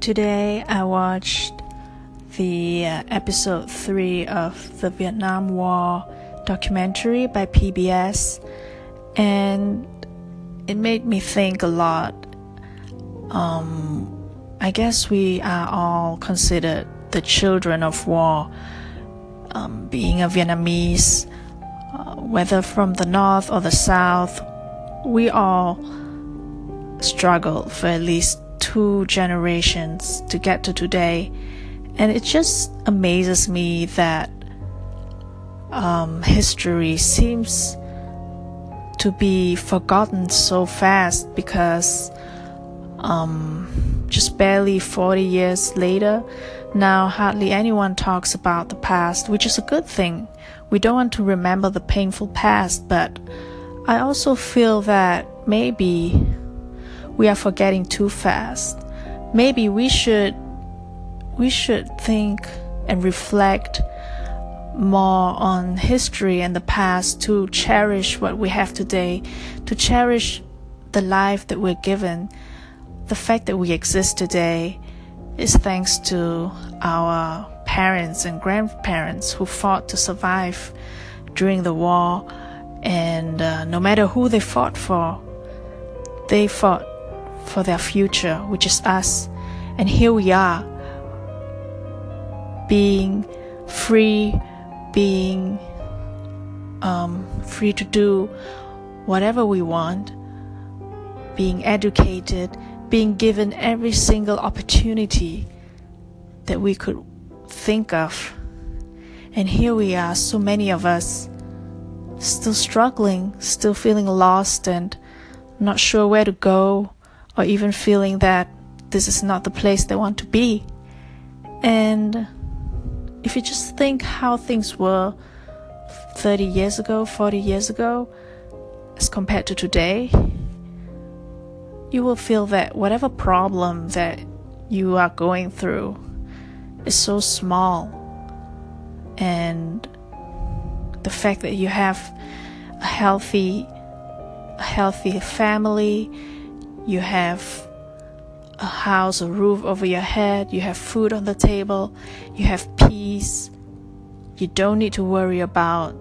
Today I watched the uh, episode 3 of the Vietnam War documentary by PBS and it made me think a lot. Um, I guess we are all considered the children of war. Um, being a Vietnamese, uh, whether from the north or the south, we all struggle for at least two generations to get to today. And it just amazes me that um, history seems to be forgotten so fast because um, just barely 40 years later, now hardly anyone talks about the past, which is a good thing. We don't want to remember the painful past, but I also feel that maybe we are forgetting too fast. Maybe we should we should think and reflect more on history and the past to cherish what we have today, to cherish the life that we're given. The fact that we exist today is thanks to our parents and grandparents who fought to survive during the war. And uh, no matter who they fought for, they fought for their future, which is us. And here we are, being free, being um, free to do whatever we want, being educated, being given every single opportunity that we could think of. And here we are, so many of us, still struggling, still feeling lost and not sure where to go, or even feeling that this is not the place they want to be. And if you just think how things were 30 years ago, 40 years ago, as compared to today, you will feel that whatever problem that you are going through is so small. And the fact that you have a healthy a healthy family, you have a house, a roof over your head, you have food on the table, you have peace. You don't need to worry about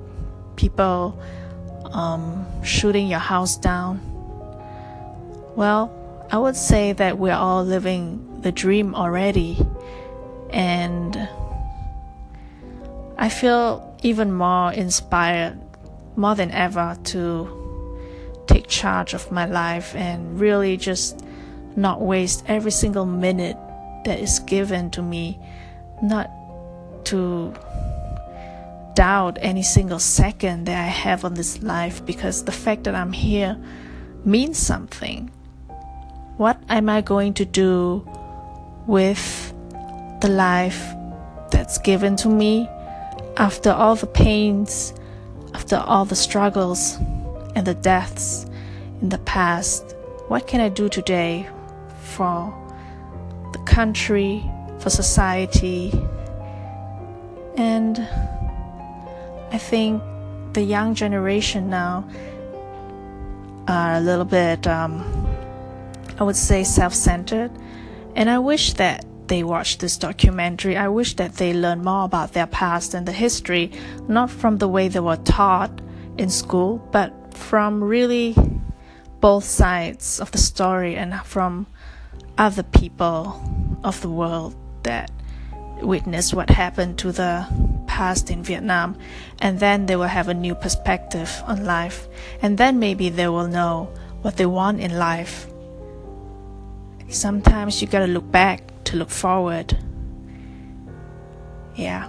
people um, shooting your house down. Well, I would say that we're all living the dream already, and I feel even more inspired, more than ever, to take charge of my life and really just not waste every single minute that is given to me, not to doubt any single second that I have on this life because the fact that I'm here means something. What am I going to do with the life that's given to me after all the pains, after all the struggles and the deaths in the past? What can I do today for the country, for society. And I think the young generation now are a little bit, um, I would say, self centered. And I wish that they watch this documentary. I wish that they learn more about their past and the history, not from the way they were taught in school, but from really both sides of the story and from other people of the world that witness what happened to the past in Vietnam, and then they will have a new perspective on life, and then maybe they will know what they want in life. Sometimes you gotta look back to look forward. Yeah.